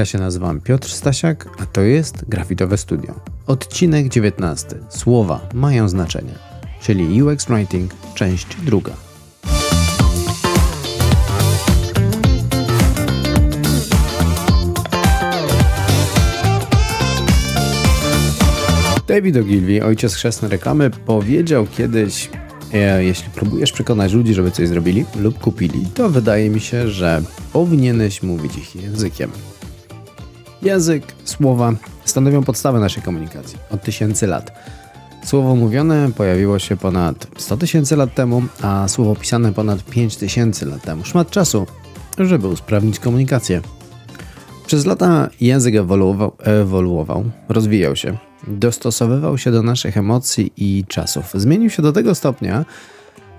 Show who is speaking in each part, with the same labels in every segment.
Speaker 1: Ja się nazywam Piotr Stasiak, a to jest Grafitowe Studio. Odcinek 19. Słowa mają znaczenie, czyli UX Writing, część druga. David Ogilvy, ojciec chrzestny reklamy, powiedział kiedyś, e, jeśli próbujesz przekonać ludzi, żeby coś zrobili lub kupili, to wydaje mi się, że powinieneś mówić ich językiem. Język, słowa stanowią podstawę naszej komunikacji od tysięcy lat. Słowo mówione pojawiło się ponad 100 tysięcy lat temu, a słowo pisane ponad 5 tysięcy lat temu. Szmat czasu, żeby usprawnić komunikację. Przez lata język ewoluował, ewoluował, rozwijał się, dostosowywał się do naszych emocji i czasów. Zmienił się do tego stopnia,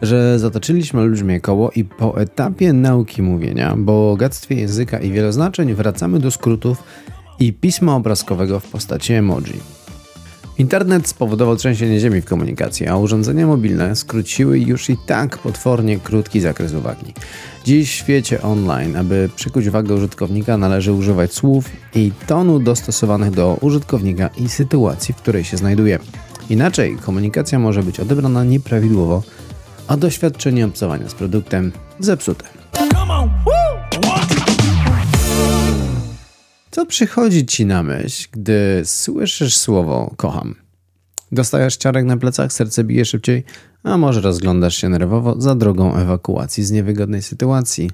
Speaker 1: że zatoczyliśmy olbrzymie koło i po etapie nauki mówienia, bogactwie języka i wieloznaczeń wracamy do skrótów i pisma obrazkowego w postaci emoji. Internet spowodował trzęsienie ziemi w komunikacji, a urządzenia mobilne skróciły już i tak potwornie krótki zakres uwagi. Dziś w świecie online, aby przykuć uwagę użytkownika, należy używać słów i tonu dostosowanych do użytkownika i sytuacji, w której się znajduje. Inaczej komunikacja może być odebrana nieprawidłowo, a doświadczenie obcowania z produktem zepsute. Co przychodzi ci na myśl, gdy słyszysz słowo kocham? Dostajesz ciarek na plecach, serce bije szybciej, a może rozglądasz się nerwowo za drogą ewakuacji z niewygodnej sytuacji.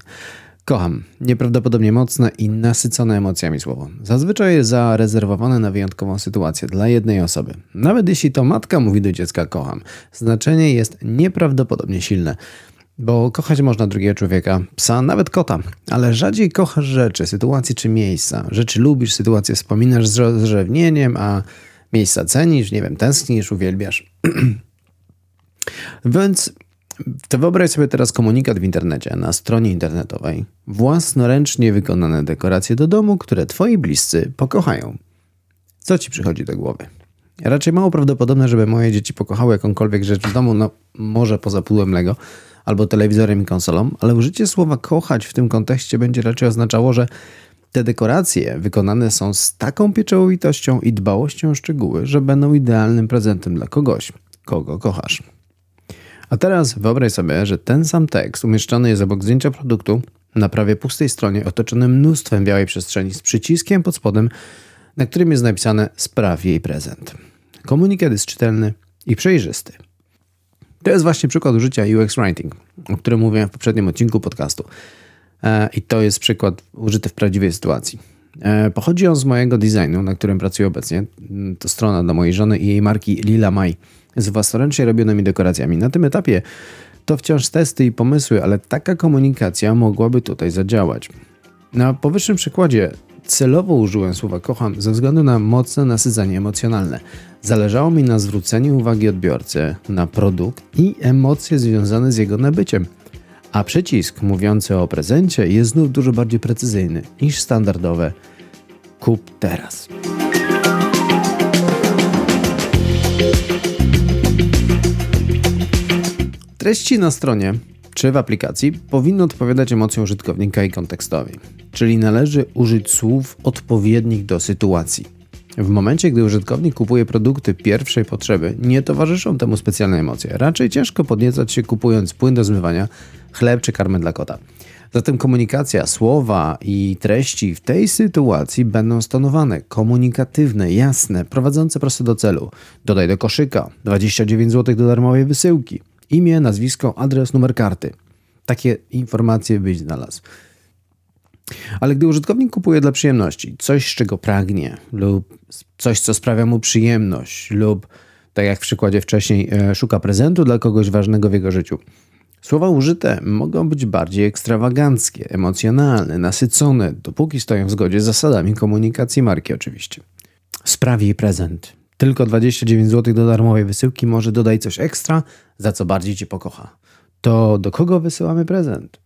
Speaker 1: Kocham. Nieprawdopodobnie mocne i nasycone emocjami słowo. Zazwyczaj jest zarezerwowane na wyjątkową sytuację dla jednej osoby. Nawet jeśli to matka mówi do dziecka kocham, znaczenie jest nieprawdopodobnie silne. Bo kochać można drugiego człowieka, psa, nawet kota, ale rzadziej kochasz rzeczy, sytuacje czy miejsca. Rzeczy lubisz, sytuacje wspominasz z rozrzewnieniem, a miejsca cenisz, nie wiem, tęsknisz, uwielbiasz. Więc to wyobraź sobie teraz komunikat w internecie, na stronie internetowej. Własnoręcznie wykonane dekoracje do domu, które twoi bliscy pokochają. Co ci przychodzi do głowy? Raczej mało prawdopodobne, żeby moje dzieci pokochały jakąkolwiek rzecz w domu, no może poza pudłem Lego albo telewizorem i konsolą, ale użycie słowa kochać w tym kontekście będzie raczej oznaczało, że te dekoracje wykonane są z taką pieczołowitością i dbałością o szczegóły, że będą idealnym prezentem dla kogoś, kogo kochasz. A teraz wyobraź sobie, że ten sam tekst umieszczony jest obok zdjęcia produktu na prawie pustej stronie otoczony mnóstwem białej przestrzeni z przyciskiem pod spodem, na którym jest napisane spraw jej prezent. Komunikat jest czytelny i przejrzysty. To jest właśnie przykład użycia UX Writing, o którym mówiłem w poprzednim odcinku podcastu. E, I to jest przykład użyty w prawdziwej sytuacji. E, pochodzi on z mojego designu, na którym pracuję obecnie. To strona dla mojej żony i jej marki Lila Mai z własnoręcznie robionymi dekoracjami. Na tym etapie to wciąż testy i pomysły, ale taka komunikacja mogłaby tutaj zadziałać. Na powyższym przykładzie celowo użyłem słowa kocham ze względu na mocne nasycenie emocjonalne. Zależało mi na zwróceniu uwagi odbiorcy na produkt i emocje związane z jego nabyciem. A przycisk mówiący o prezencie jest znów dużo bardziej precyzyjny niż standardowe kup teraz. Treści na stronie czy w aplikacji powinny odpowiadać emocjom użytkownika i kontekstowi, czyli należy użyć słów odpowiednich do sytuacji. W momencie, gdy użytkownik kupuje produkty pierwszej potrzeby, nie towarzyszą temu specjalne emocje. Raczej ciężko podniecać się kupując płyn do zmywania, chleb czy karmę dla kota. Zatem komunikacja, słowa i treści w tej sytuacji będą stonowane, komunikatywne, jasne, prowadzące prosto do celu. Dodaj do koszyka 29 zł do darmowej wysyłki. Imię, nazwisko, adres, numer karty. Takie informacje byś znalazł. Ale gdy użytkownik kupuje dla przyjemności coś, czego pragnie, lub coś, co sprawia mu przyjemność, lub tak jak w przykładzie wcześniej, e, szuka prezentu dla kogoś ważnego w jego życiu, słowa użyte mogą być bardziej ekstrawaganckie, emocjonalne, nasycone, dopóki stoją w zgodzie z zasadami komunikacji marki, oczywiście. Sprawi prezent. Tylko 29 zł do darmowej wysyłki, może dodaj coś ekstra, za co bardziej cię pokocha. To do kogo wysyłamy prezent?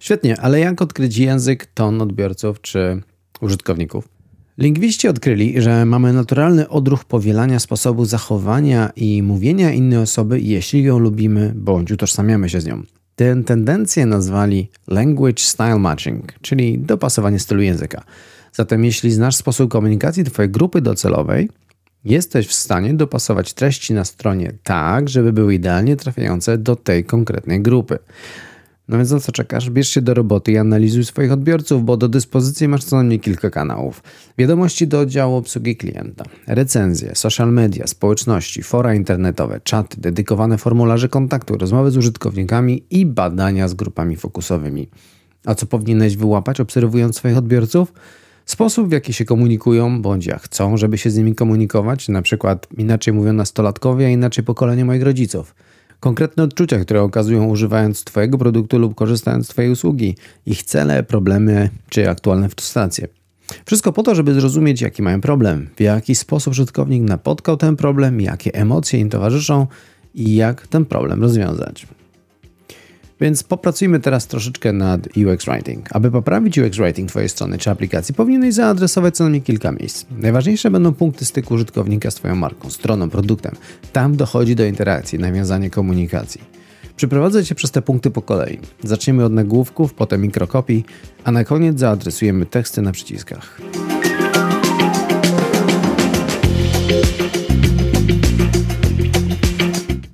Speaker 1: Świetnie, ale jak odkryć język, ton odbiorców czy użytkowników? Lingwiści odkryli, że mamy naturalny odruch powielania sposobu zachowania i mówienia innej osoby, jeśli ją lubimy bądź utożsamiamy się z nią. Tę tendencję nazwali language style matching, czyli dopasowanie stylu języka. Zatem jeśli znasz sposób komunikacji Twojej grupy docelowej, jesteś w stanie dopasować treści na stronie tak, żeby były idealnie trafiające do tej konkretnej grupy. No więc na co czekasz? Bierz się do roboty i analizuj swoich odbiorców, bo do dyspozycji masz co najmniej kilka kanałów. Wiadomości do oddziału obsługi klienta, recenzje, social media, społeczności, fora internetowe, czaty, dedykowane formularze kontaktu, rozmowy z użytkownikami i badania z grupami fokusowymi. A co powinieneś wyłapać, obserwując swoich odbiorców? Sposób, w jaki się komunikują, bądź jak chcą, żeby się z nimi komunikować, na przykład inaczej mówią nastolatkowie, a inaczej pokolenie moich rodziców. Konkretne odczucia, które okazują używając Twojego produktu lub korzystając z Twojej usługi, ich cele, problemy czy aktualne frustracje. Wszystko po to, żeby zrozumieć, jaki mają problem, w jaki sposób użytkownik napotkał ten problem, jakie emocje im towarzyszą i jak ten problem rozwiązać. Więc popracujmy teraz troszeczkę nad UX Writing. Aby poprawić UX Writing Twojej strony czy aplikacji, powinieneś zaadresować co najmniej kilka miejsc. Najważniejsze będą punkty styku użytkownika z Twoją marką, stroną, produktem. Tam dochodzi do interakcji, nawiązania komunikacji. Przeprowadzę Cię przez te punkty po kolei. Zaczniemy od nagłówków, potem mikrokopii, a na koniec zaadresujemy teksty na przyciskach.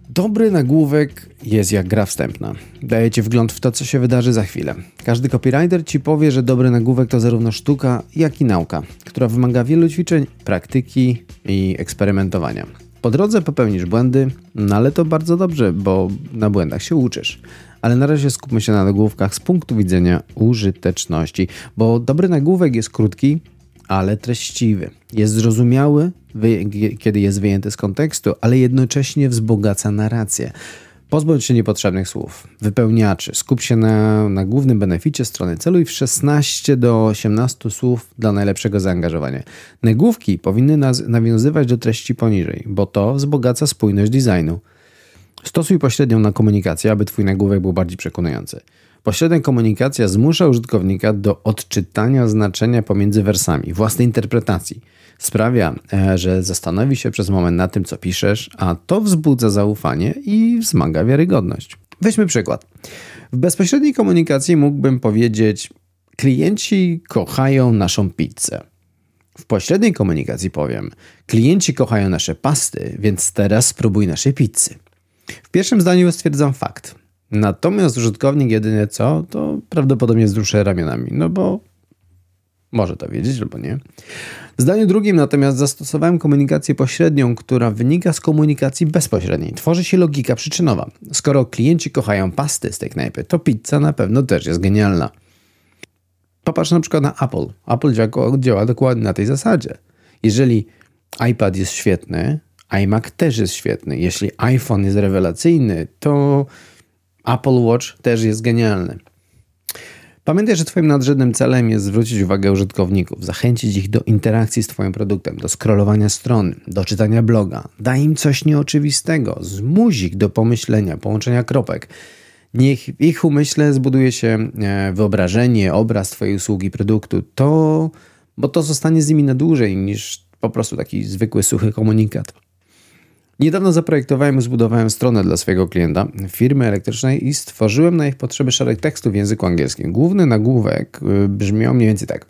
Speaker 1: Dobry nagłówek jest jak gra wstępna. Daje ci wgląd w to, co się wydarzy za chwilę. Każdy copywriter ci powie, że dobry nagłówek to zarówno sztuka, jak i nauka, która wymaga wielu ćwiczeń, praktyki i eksperymentowania. Po drodze popełnisz błędy, no ale to bardzo dobrze, bo na błędach się uczysz. Ale na razie skupmy się na nagłówkach z punktu widzenia użyteczności, bo dobry nagłówek jest krótki, ale treściwy. Jest zrozumiały, kiedy jest wyjęty z kontekstu, ale jednocześnie wzbogaca narrację. Pozbądź się niepotrzebnych słów, wypełniaczy, skup się na, na głównym beneficie strony, celuj w 16 do 18 słów dla najlepszego zaangażowania. Nagłówki powinny nas nawiązywać do treści poniżej, bo to wzbogaca spójność designu. Stosuj pośrednią na komunikację, aby Twój nagłówek był bardziej przekonujący. Pośrednia komunikacja zmusza użytkownika do odczytania znaczenia pomiędzy wersami, własnej interpretacji. Sprawia, e, że zastanowi się przez moment na tym, co piszesz, a to wzbudza zaufanie i wzmaga wiarygodność. Weźmy przykład. W bezpośredniej komunikacji mógłbym powiedzieć: Klienci kochają naszą pizzę. W pośredniej komunikacji powiem: Klienci kochają nasze pasty, więc teraz spróbuj naszej pizzy. W pierwszym zdaniu stwierdzam fakt. Natomiast użytkownik jedynie co, to prawdopodobnie wzruszę ramionami, no bo może to wiedzieć albo nie. W zdaniu drugim natomiast zastosowałem komunikację pośrednią, która wynika z komunikacji bezpośredniej. Tworzy się logika przyczynowa. Skoro klienci kochają pasty z tej knajpy, to pizza na pewno też jest genialna. Popatrz na przykład na Apple. Apple działa, działa dokładnie na tej zasadzie. Jeżeli iPad jest świetny, iMac też jest świetny. Jeśli iPhone jest rewelacyjny, to Apple Watch też jest genialny. Pamiętaj, że Twoim nadrzędnym celem jest zwrócić uwagę użytkowników, zachęcić ich do interakcji z Twoim produktem, do scrollowania strony, do czytania bloga. Daj im coś nieoczywistego, zmuś ich do pomyślenia, połączenia kropek. Niech w ich umyśle zbuduje się e, wyobrażenie, obraz Twojej usługi, produktu, to, bo to zostanie z nimi na dłużej niż po prostu taki zwykły, suchy komunikat. Niedawno zaprojektowałem i zbudowałem stronę dla swojego klienta, firmy elektrycznej i stworzyłem na ich potrzeby szereg tekstów w języku angielskim. Główny nagłówek y, brzmiał mniej więcej tak.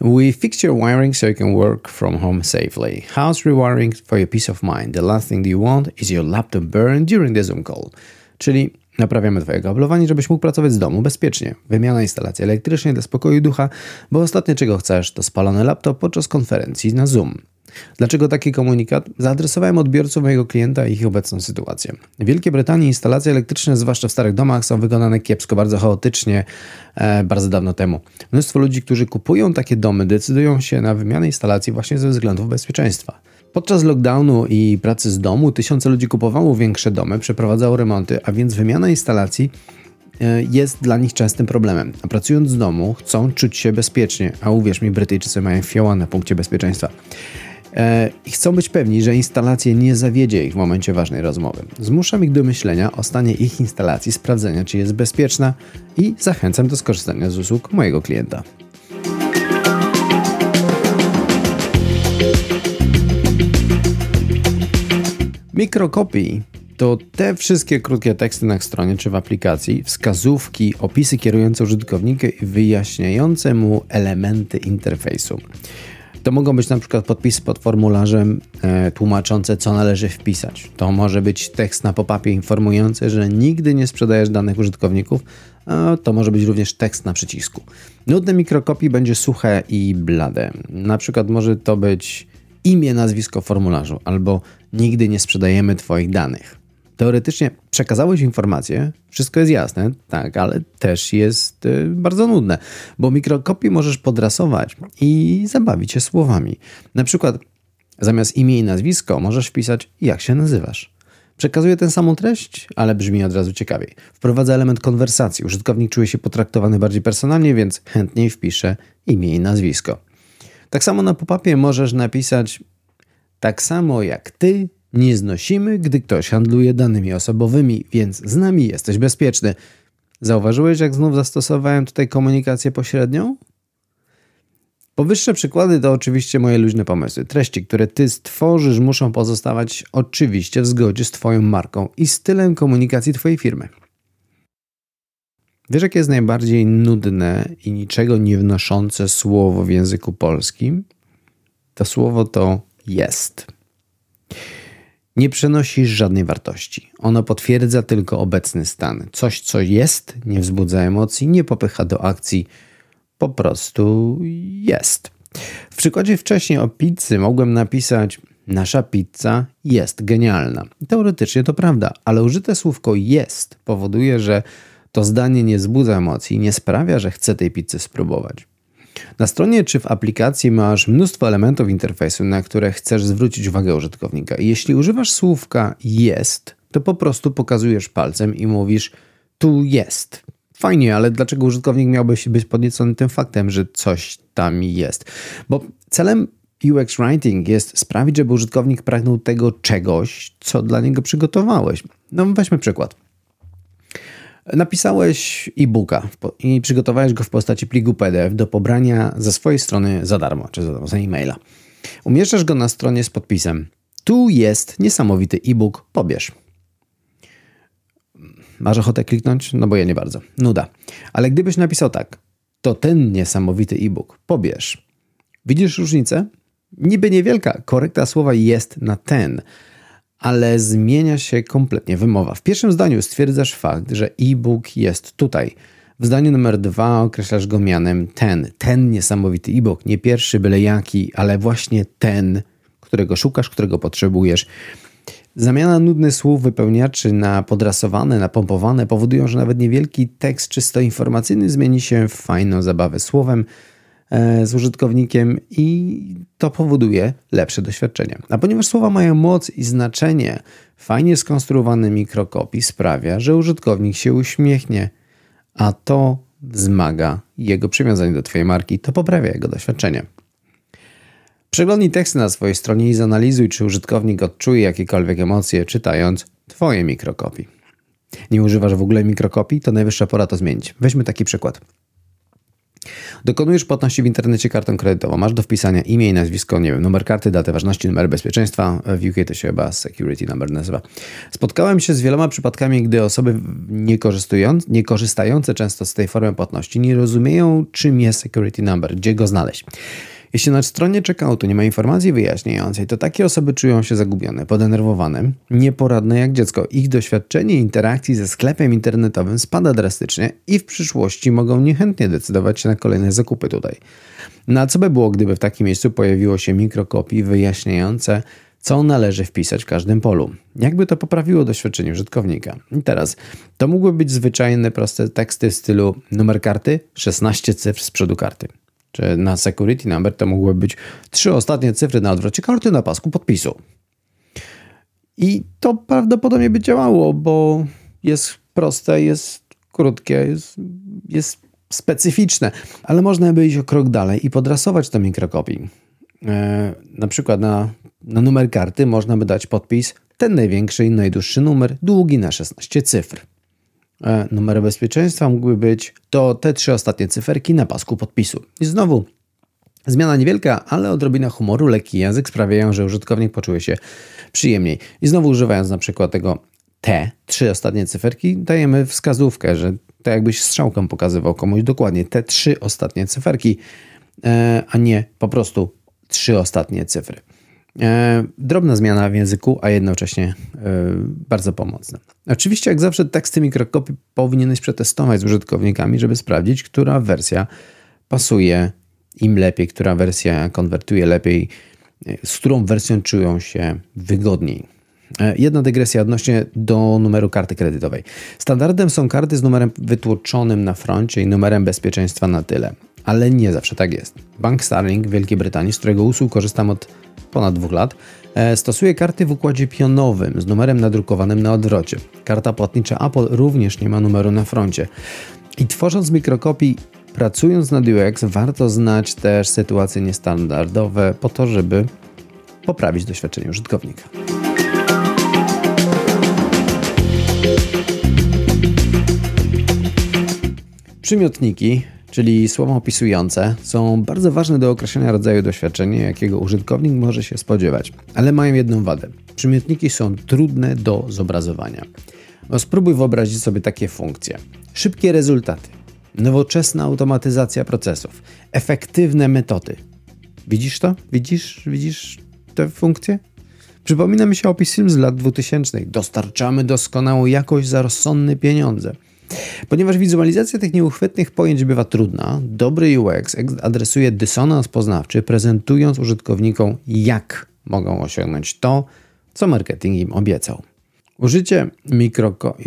Speaker 1: We fixed your wiring so you can work from home safely. House rewiring for your peace of mind. The last thing you want is your laptop burn during the Zoom call. Czyli naprawiamy Twoje kablowanie, żebyś mógł pracować z domu bezpiecznie. Wymiana instalacji elektrycznej dla spokoju ducha, bo ostatnie czego chcesz to spalony laptop podczas konferencji na Zoom. Dlaczego taki komunikat? Zaadresowałem odbiorców mojego klienta i ich obecną sytuację. W Wielkiej Brytanii instalacje elektryczne, zwłaszcza w starych domach, są wykonane kiepsko, bardzo chaotycznie, e, bardzo dawno temu. Mnóstwo ludzi, którzy kupują takie domy, decydują się na wymianę instalacji właśnie ze względów bezpieczeństwa. Podczas lockdownu i pracy z domu tysiące ludzi kupowało większe domy, przeprowadzało remonty, a więc wymiana instalacji e, jest dla nich częstym problemem. A pracując z domu, chcą czuć się bezpiecznie, a uwierz mi, Brytyjczycy mają fioła na punkcie bezpieczeństwa. E, i chcą być pewni, że instalacja nie zawiedzie ich w momencie ważnej rozmowy. Zmuszam ich do myślenia o stanie ich instalacji, sprawdzenia, czy jest bezpieczna i zachęcam do skorzystania z usług mojego klienta. Mikrokopii to te wszystkie krótkie teksty na stronie czy w aplikacji, wskazówki, opisy kierujące użytkownika i wyjaśniające mu elementy interfejsu. To mogą być na przykład podpisy pod formularzem e, tłumaczące, co należy wpisać. To może być tekst na pop-upie informujący, że nigdy nie sprzedajesz danych użytkowników. To może być również tekst na przycisku. Nudne mikrokopii będzie suche i blade. Na przykład może to być imię, nazwisko formularzu albo nigdy nie sprzedajemy Twoich danych. Teoretycznie przekazałeś informację, wszystko jest jasne, tak, ale też jest y, bardzo nudne, bo mikrokopii możesz podrasować i zabawić się słowami. Na przykład zamiast imię i nazwisko możesz wpisać jak się nazywasz. Przekazuje tę samą treść, ale brzmi od razu ciekawiej. Wprowadza element konwersacji. Użytkownik czuje się potraktowany bardziej personalnie, więc chętniej wpisze imię i nazwisko. Tak samo na pop-upie możesz napisać tak samo jak ty nie znosimy, gdy ktoś handluje danymi osobowymi, więc z nami jesteś bezpieczny. Zauważyłeś, jak znów zastosowałem tutaj komunikację pośrednią? Powyższe przykłady to oczywiście moje luźne pomysły. Treści, które ty stworzysz, muszą pozostawać oczywiście w zgodzie z Twoją marką i stylem komunikacji Twojej firmy. Wiesz, jakie jest najbardziej nudne i niczego nie wnoszące słowo w języku polskim? To słowo to jest. Nie przenosi żadnej wartości. Ono potwierdza tylko obecny stan. Coś, co jest, nie wzbudza emocji, nie popycha do akcji, po prostu jest. W przykładzie wcześniej o pizzy mogłem napisać: Nasza pizza jest genialna. Teoretycznie to prawda, ale użyte słówko jest powoduje, że to zdanie nie wzbudza emocji, nie sprawia, że chcę tej pizzy spróbować. Na stronie czy w aplikacji masz mnóstwo elementów interfejsu, na które chcesz zwrócić uwagę użytkownika. Jeśli używasz słówka jest, to po prostu pokazujesz palcem i mówisz tu jest. Fajnie, ale dlaczego użytkownik miałby się być podniecony tym faktem, że coś tam jest? Bo celem UX Writing jest sprawić, żeby użytkownik pragnął tego czegoś, co dla niego przygotowałeś. No weźmy przykład. Napisałeś e-booka i przygotowałeś go w postaci pliku PDF do pobrania ze swojej strony za darmo, czy za, za e-maila. Umieszczasz go na stronie z podpisem. Tu jest niesamowity e-book, pobierz. Masz ochotę kliknąć? No bo ja nie bardzo. Nuda. Ale gdybyś napisał tak, to ten niesamowity e-book, pobierz. Widzisz różnicę? Niby niewielka, korekta słowa jest na ten, ale zmienia się kompletnie wymowa. W pierwszym zdaniu stwierdzasz fakt, że e-book jest tutaj. W zdaniu numer dwa określasz go mianem ten. Ten niesamowity e-book. Nie pierwszy, byle jaki, ale właśnie ten, którego szukasz, którego potrzebujesz. Zamiana nudnych słów wypełniaczy na podrasowane, napompowane powodują, że nawet niewielki tekst czysto informacyjny zmieni się w fajną zabawę słowem, z użytkownikiem i to powoduje lepsze doświadczenie. A ponieważ słowa mają moc i znaczenie, fajnie skonstruowany mikrokopii sprawia, że użytkownik się uśmiechnie, a to wzmaga jego przywiązanie do Twojej marki, to poprawia jego doświadczenie. Przeglądnij teksty na swojej stronie i zanalizuj, czy użytkownik odczuje jakiekolwiek emocje, czytając Twoje mikrokopii. Nie używasz w ogóle mikrokopii? To najwyższa pora to zmienić. Weźmy taki przykład. Dokonujesz płatności w internecie kartą kredytową. Masz do wpisania imię i nazwisko, nie wiem, numer karty, datę ważności, numer bezpieczeństwa. W UK to się chyba security number nazywa. Spotkałem się z wieloma przypadkami, gdy osoby nie, nie korzystające często z tej formy płatności nie rozumieją, czym jest security number, gdzie go znaleźć. Jeśli na stronie checkoutu nie ma informacji wyjaśniającej, to takie osoby czują się zagubione, podenerwowane, nieporadne jak dziecko. Ich doświadczenie interakcji ze sklepem internetowym spada drastycznie i w przyszłości mogą niechętnie decydować się na kolejne zakupy tutaj. Na co by było, gdyby w takim miejscu pojawiło się mikrokopii wyjaśniające, co należy wpisać w każdym polu. Jakby to poprawiło doświadczenie użytkownika. I teraz, to mogłyby być zwyczajne, proste teksty w stylu numer karty, 16 cyfr z przodu karty czy na security number to mogły być trzy ostatnie cyfry na odwrocie karty na pasku podpisu. I to prawdopodobnie by działało, bo jest proste, jest krótkie, jest, jest specyficzne, ale można by iść o krok dalej i podrasować to mikrokopii. E, na przykład na, na numer karty można by dać podpis ten największy i najdłuższy numer, długi na 16 cyfr. E, numer bezpieczeństwa mógłby być to te trzy ostatnie cyferki na pasku podpisu. I znowu Zmiana niewielka, ale odrobina humoru, lekki język sprawiają, że użytkownik poczuje się przyjemniej. I znowu używając na przykład tego te trzy ostatnie cyferki dajemy wskazówkę, że to jakbyś strzałką pokazywał komuś dokładnie te trzy ostatnie cyferki, e, a nie po prostu trzy ostatnie cyfry. E, drobna zmiana w języku, a jednocześnie e, bardzo pomocna. Oczywiście, jak zawsze, teksty mikrokopii powinieneś przetestować z użytkownikami, żeby sprawdzić, która wersja pasuje im lepiej, która wersja konwertuje lepiej, z którą wersją czują się wygodniej. E, jedna dygresja odnośnie do numeru karty kredytowej. Standardem są karty z numerem wytłoczonym na froncie i numerem bezpieczeństwa na tyle. Ale nie zawsze tak jest. Bank Starling w Wielkiej Brytanii, z którego usług korzystam od ponad dwóch lat, e, stosuje karty w układzie pionowym z numerem nadrukowanym na odwrocie. Karta płatnicza Apple również nie ma numeru na froncie. I tworząc mikrokopii, pracując nad UX, warto znać też sytuacje niestandardowe po to, żeby poprawić doświadczenie użytkownika. Przymiotniki, czyli słowa opisujące, są bardzo ważne do określenia rodzaju doświadczenia, jakiego użytkownik może się spodziewać, ale mają jedną wadę. Przymiotniki są trudne do zobrazowania. No, spróbuj wyobrazić sobie takie funkcje: szybkie rezultaty, nowoczesna automatyzacja procesów, efektywne metody. Widzisz to? Widzisz, widzisz te funkcje? Przypomina mi się opis film z lat 2000. Dostarczamy doskonałą jakość za rozsądne pieniądze. Ponieważ wizualizacja tych nieuchwytnych pojęć bywa trudna, dobry UX adresuje dysonans poznawczy, prezentując użytkownikom, jak mogą osiągnąć to, co marketing im obiecał. Użycie,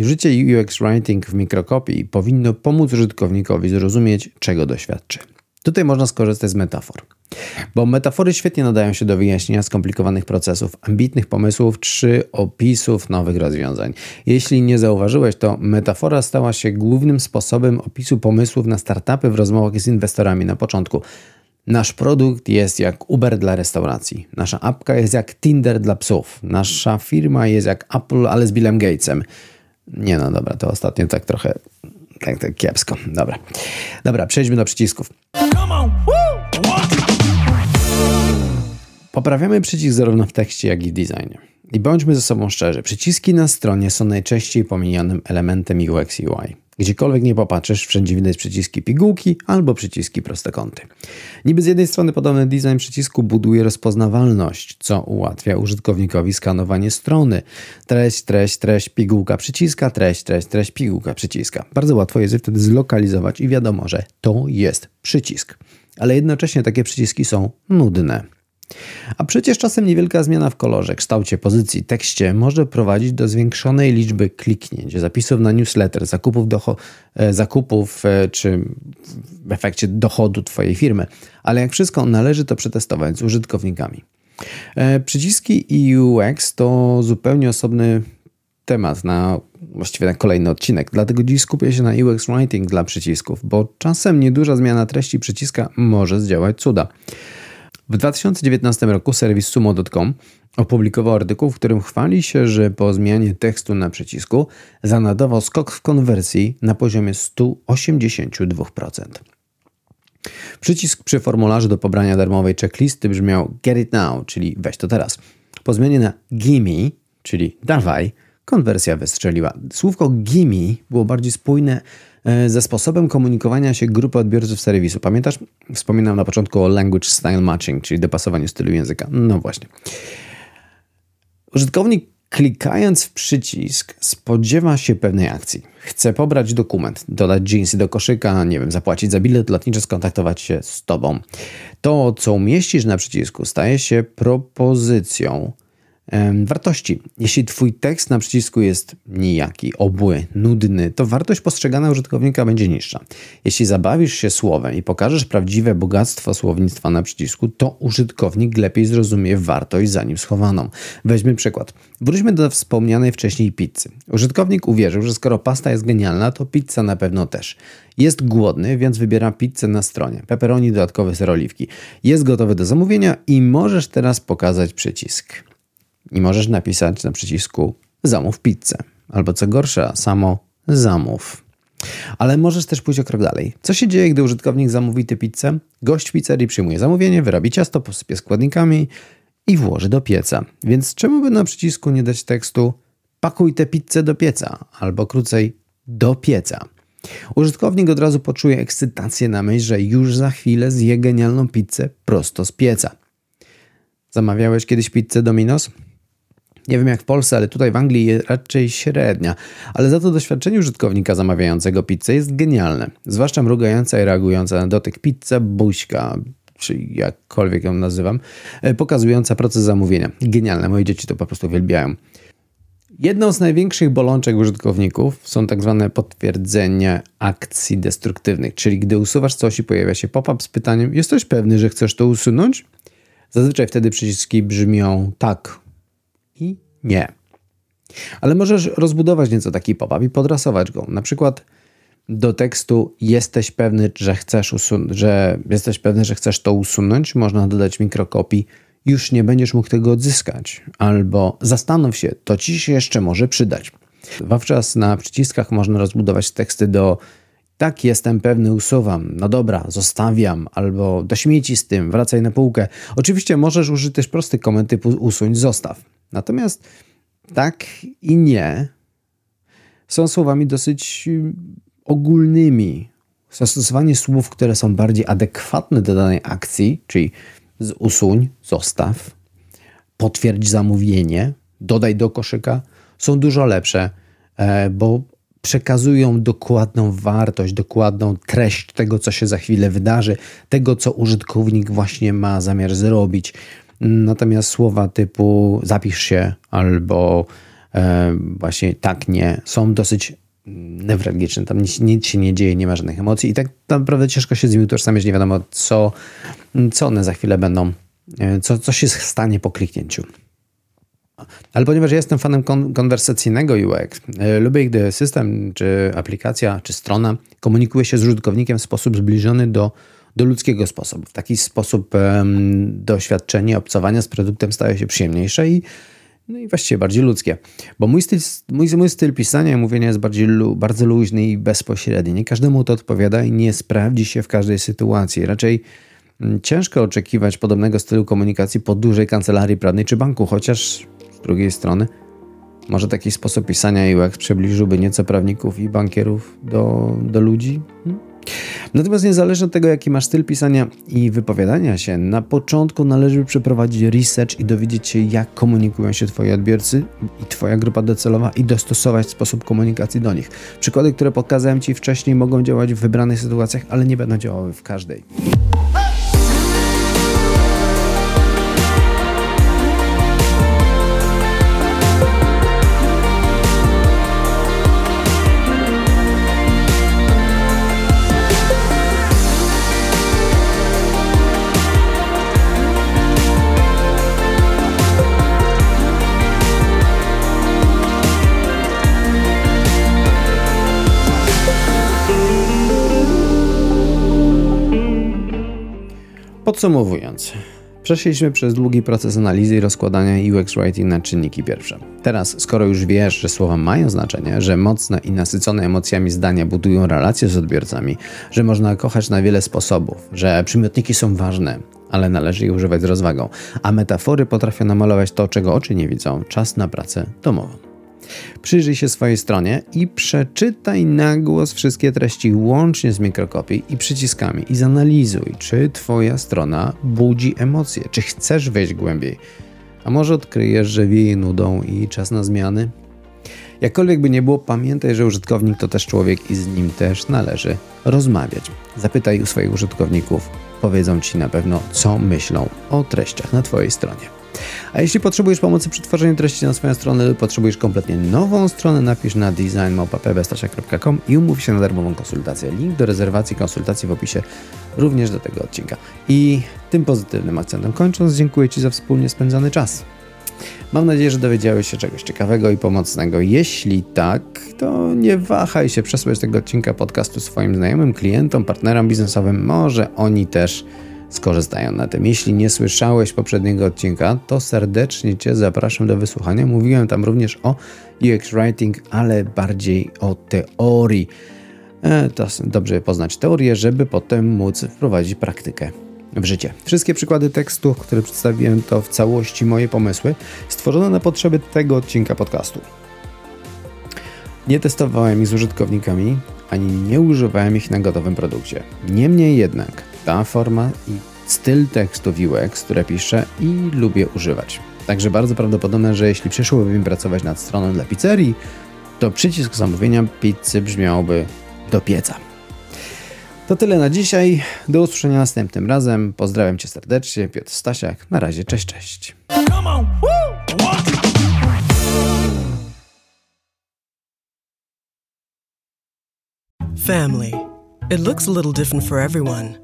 Speaker 1: użycie UX Writing w mikrokopii powinno pomóc użytkownikowi zrozumieć, czego doświadczy. Tutaj można skorzystać z metafor. Bo metafory świetnie nadają się do wyjaśnienia skomplikowanych procesów, ambitnych pomysłów czy opisów nowych rozwiązań. Jeśli nie zauważyłeś, to metafora stała się głównym sposobem opisu pomysłów na startupy w rozmowach z inwestorami na początku. Nasz produkt jest jak Uber dla restauracji. Nasza apka jest jak Tinder dla psów. Nasza firma jest jak Apple, ale z Billem Gatesem. Nie no, dobra, to ostatnio tak trochę tak, tak kiepsko. Dobra. Dobra, przejdźmy do przycisków. Poprawiamy przycisk zarówno w tekście, jak i w designie. I bądźmy ze sobą szczerzy, przyciski na stronie są najczęściej pomijanym elementem UX UI. Gdziekolwiek nie popatrzysz, wszędzie widać przyciski pigułki albo przyciski prostokąty. Niby z jednej strony podobny design przycisku buduje rozpoznawalność, co ułatwia użytkownikowi skanowanie strony. Treść, treść, treść, pigułka, przyciska, treść, treść, treść, pigułka, przyciska. Bardzo łatwo jest je wtedy zlokalizować i wiadomo, że to jest przycisk. Ale jednocześnie takie przyciski są nudne. A przecież czasem niewielka zmiana w kolorze, kształcie, pozycji, tekście może prowadzić do zwiększonej liczby kliknięć, zapisów na newsletter, zakupów, e, zakupów e, czy w efekcie dochodu Twojej firmy. Ale jak wszystko, należy to przetestować z użytkownikami. E, przyciski i UX to zupełnie osobny temat na właściwie na kolejny odcinek. Dlatego dziś skupię się na UX Writing dla przycisków, bo czasem nieduża zmiana treści przyciska może zdziałać cuda. W 2019 roku serwis sumo.com opublikował artykuł, w którym chwali się, że po zmianie tekstu na przycisku zanotował skok w konwersji na poziomie 182%. Przycisk przy formularzu do pobrania darmowej checklisty brzmiał Get it now, czyli weź to teraz. Po zmianie na Gimme, czyli dawaj, konwersja wystrzeliła. Słówko gimme było bardziej spójne e, ze sposobem komunikowania się grupy odbiorców serwisu. Pamiętasz? Wspominałem na początku o language style matching, czyli dopasowaniu stylu języka. No właśnie. Użytkownik klikając w przycisk spodziewa się pewnej akcji. Chce pobrać dokument, dodać jeansy do koszyka, nie wiem, zapłacić za bilet lotniczy, skontaktować się z tobą. To, co umieścisz na przycisku, staje się propozycją wartości. Jeśli Twój tekst na przycisku jest nijaki, obły, nudny, to wartość postrzegana użytkownika będzie niższa. Jeśli zabawisz się słowem i pokażesz prawdziwe bogactwo słownictwa na przycisku, to użytkownik lepiej zrozumie wartość za nim schowaną. Weźmy przykład. Wróćmy do wspomnianej wcześniej pizzy. Użytkownik uwierzył, że skoro pasta jest genialna, to pizza na pewno też. Jest głodny, więc wybiera pizzę na stronie. Pepperoni, dodatkowe seroliwki. Jest gotowy do zamówienia i możesz teraz pokazać przycisk i możesz napisać na przycisku zamów pizzę. Albo co gorsza, samo zamów. Ale możesz też pójść o krok dalej. Co się dzieje, gdy użytkownik zamówi tę pizzę? Gość pizzerii przyjmuje zamówienie, wyrobi ciasto, posypie składnikami i włoży do pieca. Więc czemu by na przycisku nie dać tekstu pakuj tę pizzę do pieca, albo krócej do pieca. Użytkownik od razu poczuje ekscytację na myśl, że już za chwilę zje genialną pizzę prosto z pieca. Zamawiałeś kiedyś pizzę Domino's? Nie wiem jak w Polsce, ale tutaj w Anglii raczej średnia. Ale za to doświadczenie użytkownika zamawiającego pizzę jest genialne. Zwłaszcza mrugająca i reagująca na dotyk pizza buźka, czy jakkolwiek ją nazywam, e, pokazująca proces zamówienia. Genialne, moje dzieci to po prostu uwielbiają. Jedną z największych bolączek użytkowników są tak zwane potwierdzenia akcji destruktywnych, czyli gdy usuwasz coś i pojawia się pop-up z pytaniem: Jesteś pewny, że chcesz to usunąć? Zazwyczaj wtedy przyciski brzmią tak nie. Ale możesz rozbudować nieco taki pop-up i podrasować go. Na przykład do tekstu jesteś pewny, że chcesz usun- że jesteś pewny, że chcesz to usunąć, można dodać mikrokopii już nie będziesz mógł tego odzyskać, albo zastanów się, to ci się jeszcze może przydać. Wówczas na przyciskach można rozbudować teksty do tak, jestem pewny, usuwam. No dobra, zostawiam, albo do śmieci z tym, wracaj na półkę. Oczywiście możesz użyć też prosty komend typu usuń, zostaw. Natomiast tak i nie są słowami dosyć ogólnymi. Zastosowanie słów, które są bardziej adekwatne do danej akcji, czyli usuń, zostaw, potwierdź zamówienie, dodaj do koszyka, są dużo lepsze, e, bo przekazują dokładną wartość, dokładną treść tego, co się za chwilę wydarzy, tego, co użytkownik właśnie ma zamiar zrobić. Natomiast słowa typu zapisz się albo e, właśnie tak, nie są dosyć newralgiczne. Tam nic, nic, się nie dzieje, nie ma żadnych emocji i tak naprawdę ciężko się z nimi utożsamiać, nie wiadomo co, co one za chwilę będą, e, co, co się stanie po kliknięciu. Ale ponieważ ja jestem fanem kon konwersacyjnego UX, e, lubię, gdy system, czy aplikacja, czy strona komunikuje się z użytkownikiem w sposób zbliżony do, do ludzkiego sposobu. W taki sposób um, doświadczenie obcowania z produktem staje się przyjemniejsze i no i właściwie bardziej ludzkie. Bo mój styl, mój, mój styl pisania i mówienia jest bardziej bardzo luźny i bezpośredni. Nie każdemu to odpowiada i nie sprawdzi się w każdej sytuacji. Raczej ciężko oczekiwać podobnego stylu komunikacji po dużej kancelarii prawnej czy banku, chociaż z drugiej strony może taki sposób pisania i UX przybliżyłby nieco prawników i bankierów do, do ludzi? Hmm? Natomiast niezależnie od tego, jaki masz styl pisania i wypowiadania się, na początku należy przeprowadzić research i dowiedzieć się, jak komunikują się Twoi odbiorcy i Twoja grupa docelowa i dostosować sposób komunikacji do nich. Przykłady, które pokazałem Ci wcześniej, mogą działać w wybranych sytuacjach, ale nie będą działały w każdej. Podsumowując, przeszliśmy przez długi proces analizy i rozkładania UX Writing na czynniki pierwsze. Teraz, skoro już wiesz, że słowa mają znaczenie, że mocne i nasycone emocjami zdania budują relacje z odbiorcami, że można kochać na wiele sposobów, że przymiotniki są ważne, ale należy je używać z rozwagą, a metafory potrafią namalować to, czego oczy nie widzą, czas na pracę domową. Przyjrzyj się swojej stronie i przeczytaj na głos wszystkie treści łącznie z mikrokopii i przyciskami i zanalizuj, czy Twoja strona budzi emocje, czy chcesz wejść głębiej. A może odkryjesz, że wieje nudą i czas na zmiany? Jakkolwiek by nie było, pamiętaj, że użytkownik to też człowiek i z nim też należy rozmawiać. Zapytaj u swoich użytkowników, powiedzą Ci na pewno, co myślą o treściach na Twojej stronie. A jeśli potrzebujesz pomocy przy tworzeniu treści na swoją stronę lub potrzebujesz kompletnie nową stronę, napisz na designmałpa.pbstasia.com i umów się na darmową konsultację. Link do rezerwacji konsultacji w opisie również do tego odcinka. I tym pozytywnym akcentem kończąc, dziękuję Ci za wspólnie spędzony czas. Mam nadzieję, że dowiedziałeś się czegoś ciekawego i pomocnego. Jeśli tak, to nie wahaj się przesłać tego odcinka podcastu swoim znajomym, klientom, partnerom biznesowym. Może oni też skorzystają na tym. Jeśli nie słyszałeś poprzedniego odcinka, to serdecznie Cię zapraszam do wysłuchania. Mówiłem tam również o UX Writing, ale bardziej o teorii. E, to dobrze poznać teorię, żeby potem móc wprowadzić praktykę w życie. Wszystkie przykłady tekstów, które przedstawiłem, to w całości moje pomysły, stworzone na potrzeby tego odcinka podcastu. Nie testowałem ich z użytkownikami, ani nie używałem ich na gotowym produkcie. Niemniej jednak ta forma i styl tekstu w UX, które piszę i lubię używać. Także bardzo prawdopodobne, że jeśli przyszłoby mi pracować nad stroną dla pizzerii, to przycisk zamówienia pizzy brzmiałby do pieca. To tyle na dzisiaj. Do usłyszenia następnym razem. Pozdrawiam Cię serdecznie. Piotr Stasiak. Na razie. Cześć, cześć.
Speaker 2: Family. It looks a little different for everyone.